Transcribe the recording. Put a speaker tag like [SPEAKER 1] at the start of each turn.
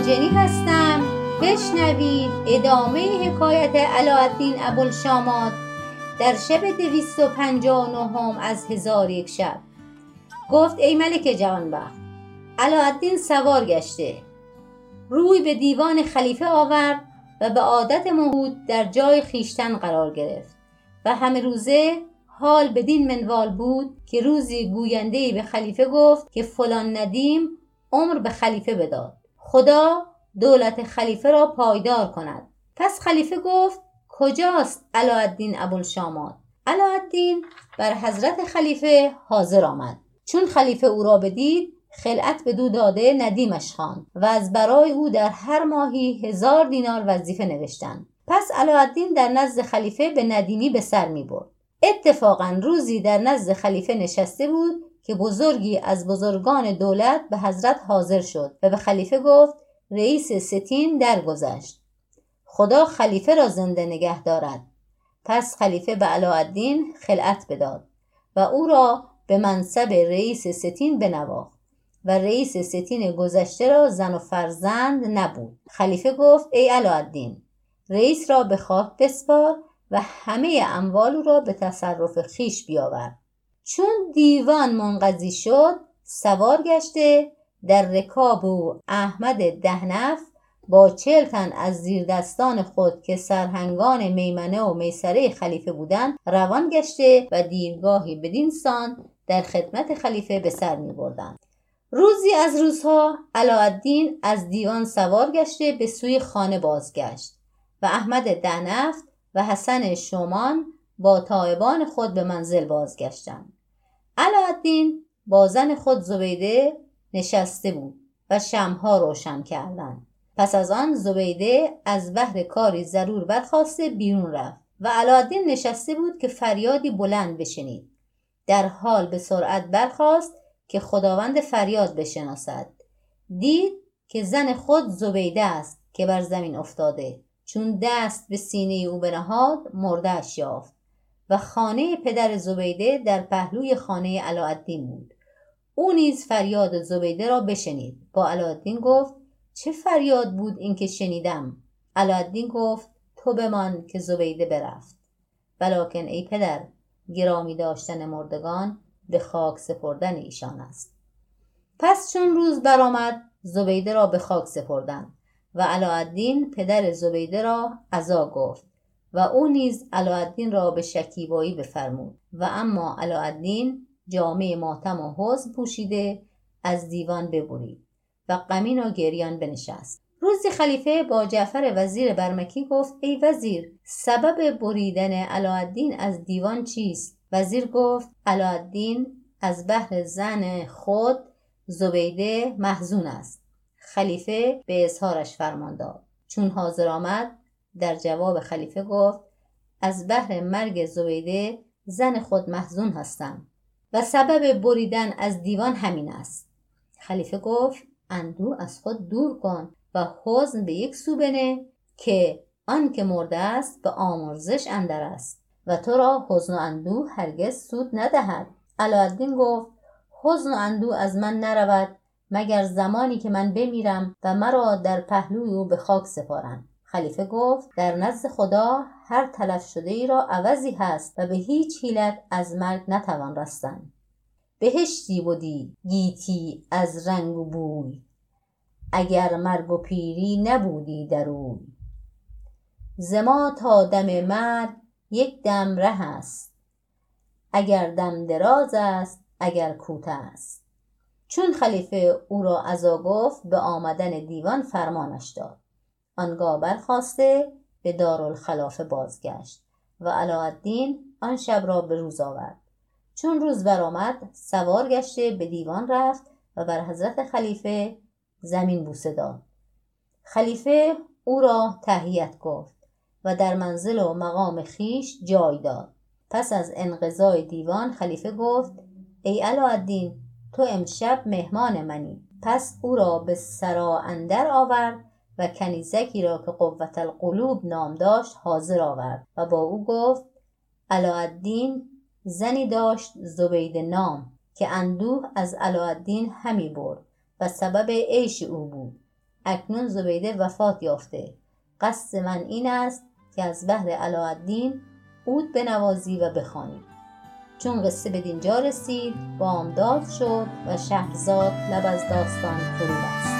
[SPEAKER 1] مجنی هستم. بشنوید ادامه حکایت علاءالدین ابوالشامات در شب دویست و نهم از هزار یک شب. گفت ای ملک جوانبخت علاءالدین سوار گشته. روی به دیوان خلیفه آورد و به عادت موعود در جای خیشتن قرار گرفت و همه روزه حال بدین منوال بود که روزی گوینده به خلیفه گفت که فلان ندیم عمر به خلیفه بداد. خدا دولت خلیفه را پایدار کند. پس خلیفه گفت کجاست علاءالدین ابوالشامات؟ علاءالدین بر حضرت خلیفه حاضر آمد. چون خلیفه او را بدید خلعت به دو داده ندیمش خواند و از برای او در هر ماهی هزار دینار وظیفه نوشتند. پس علاءالدین در نزد خلیفه به ندیمی به سر می برد اتفاقا روزی در نزد خلیفه نشسته بود که بزرگی از بزرگان دولت به حضرت حاضر شد و به خلیفه گفت رئیس ستین درگذشت. خدا خلیفه را زنده نگه دارد. پس خلیفه به علاءالدین خلعت بداد و او را به منصب رئیس ستین بنواخت و رئیس ستین گذشته را زن و فرزند نبود. خلیفه گفت ای علاءالدین رئیس را به خاک بسپار و همه اموال را به تصرف خیش بیاور. چون دیوان منقضی شد سوار گشته در رکاب او احمد دهنف با چل تن از زیر دستان خود که سرهنگان میمنه و میسره خلیفه بودند روان گشته و دیرگاهی بدین سان در خدمت خلیفه به سر می بردن. روزی از روزها علاءالدین از دیوان سوار گشته به سوی خانه بازگشت و احمد دهنفت و حسن شومان با تایبان خود به منزل بازگشتند. علاءالدین با زن خود زبیده نشسته بود و شمها روشن کردند. پس از آن زبیده از بهر کاری ضرور برخواسته بیرون رفت و علاءالدین نشسته بود که فریادی بلند بشنید. در حال به سرعت برخاست که خداوند فریاد بشناسد. دید که زن خود زبیده است که بر زمین افتاده. چون دست به سینه او بنهاد مردهاش یافت. و خانه پدر زبیده در پهلوی خانه علاءالدین بود. او نیز فریاد زبیده را بشنید. با علاءالدین گفت چه فریاد بود این که شنیدم؟ علاءالدین گفت تو بمان که زبیده برفت. ولیکن ای پدر گرامی داشتن مردگان به خاک سپردن ایشان است. پس چون روز برآمد زبیده را به خاک سپردند و علاءالدین پدر زبیده را عزا گفت. و او نیز علاءالدین را به شکیبایی بفرمود. و اما علاءالدین جامعه ماتم و حزن پوشیده از دیوان ببرید و غمین و گریان بنشست. روزی خلیفه با جعفر وزیر برمکی گفت ای وزیر سبب بریدن علاءالدین از دیوان چیست؟ وزیر گفت علاءالدین از بحر زن خود زبیده محزون است. خلیفه به اظهارش فرمان داد. چون حاضر آمد در جواب خلیفه گفت از بحر مرگ زبیده زن خود محزون هستم و سبب بریدن از دیوان همین است. خلیفه گفت اندو از خود دور کن و حزن به یک سو بنه که آن که مرده است به آمرزش اندر است و تو را حزن و اندو هرگز سود ندهد. علاءالدین گفت حزن و اندو از من نرود مگر زمانی که من بمیرم و مرا در پهلوی او به خاک سپارند. خلیفه گفت در نزد خدا هر تلف شده ای را عوضی هست و به هیچ حیلت از مرگ نتوان رستن. بهشتی بودی گیتی از رنگ و بوی. اگر مرگ و پیری نبودی در اوی. ز ما تا دم مرگ یک دم ره است. اگر دم دراز است اگر کوته است. چون خلیفه او را عزا گفت به آمدن دیوان فرمانش داد. آنگاه برخواسته به دارالخلافه بازگشت و علاءالدین آن شب را به روز آورد. چون روز برآمد سوار گشته به دیوان رفت و بر حضرت خلیفه زمین بوسه داد. خلیفه او را تهیت گفت و در منزل و مقام خیش جای داد. پس از انقضای دیوان خلیفه گفت ای علاءالدین تو امشب مهمان منی. پس او را به سرا اندر آورد و کنیزکی را که قوت القلوب نام داشت حاضر آورد و با او گفت علاءالدین زنی داشت زبید نام که اندوه از علاءالدین همی برد و سبب عیش او بود. اکنون زبیده وفات یافته. قصد من این است که از بهر علاءالدین اود بنوازی و بخوانی. چون قصه به دینجا رسید بامداد شد و شهرزاد لب از داستان فرو است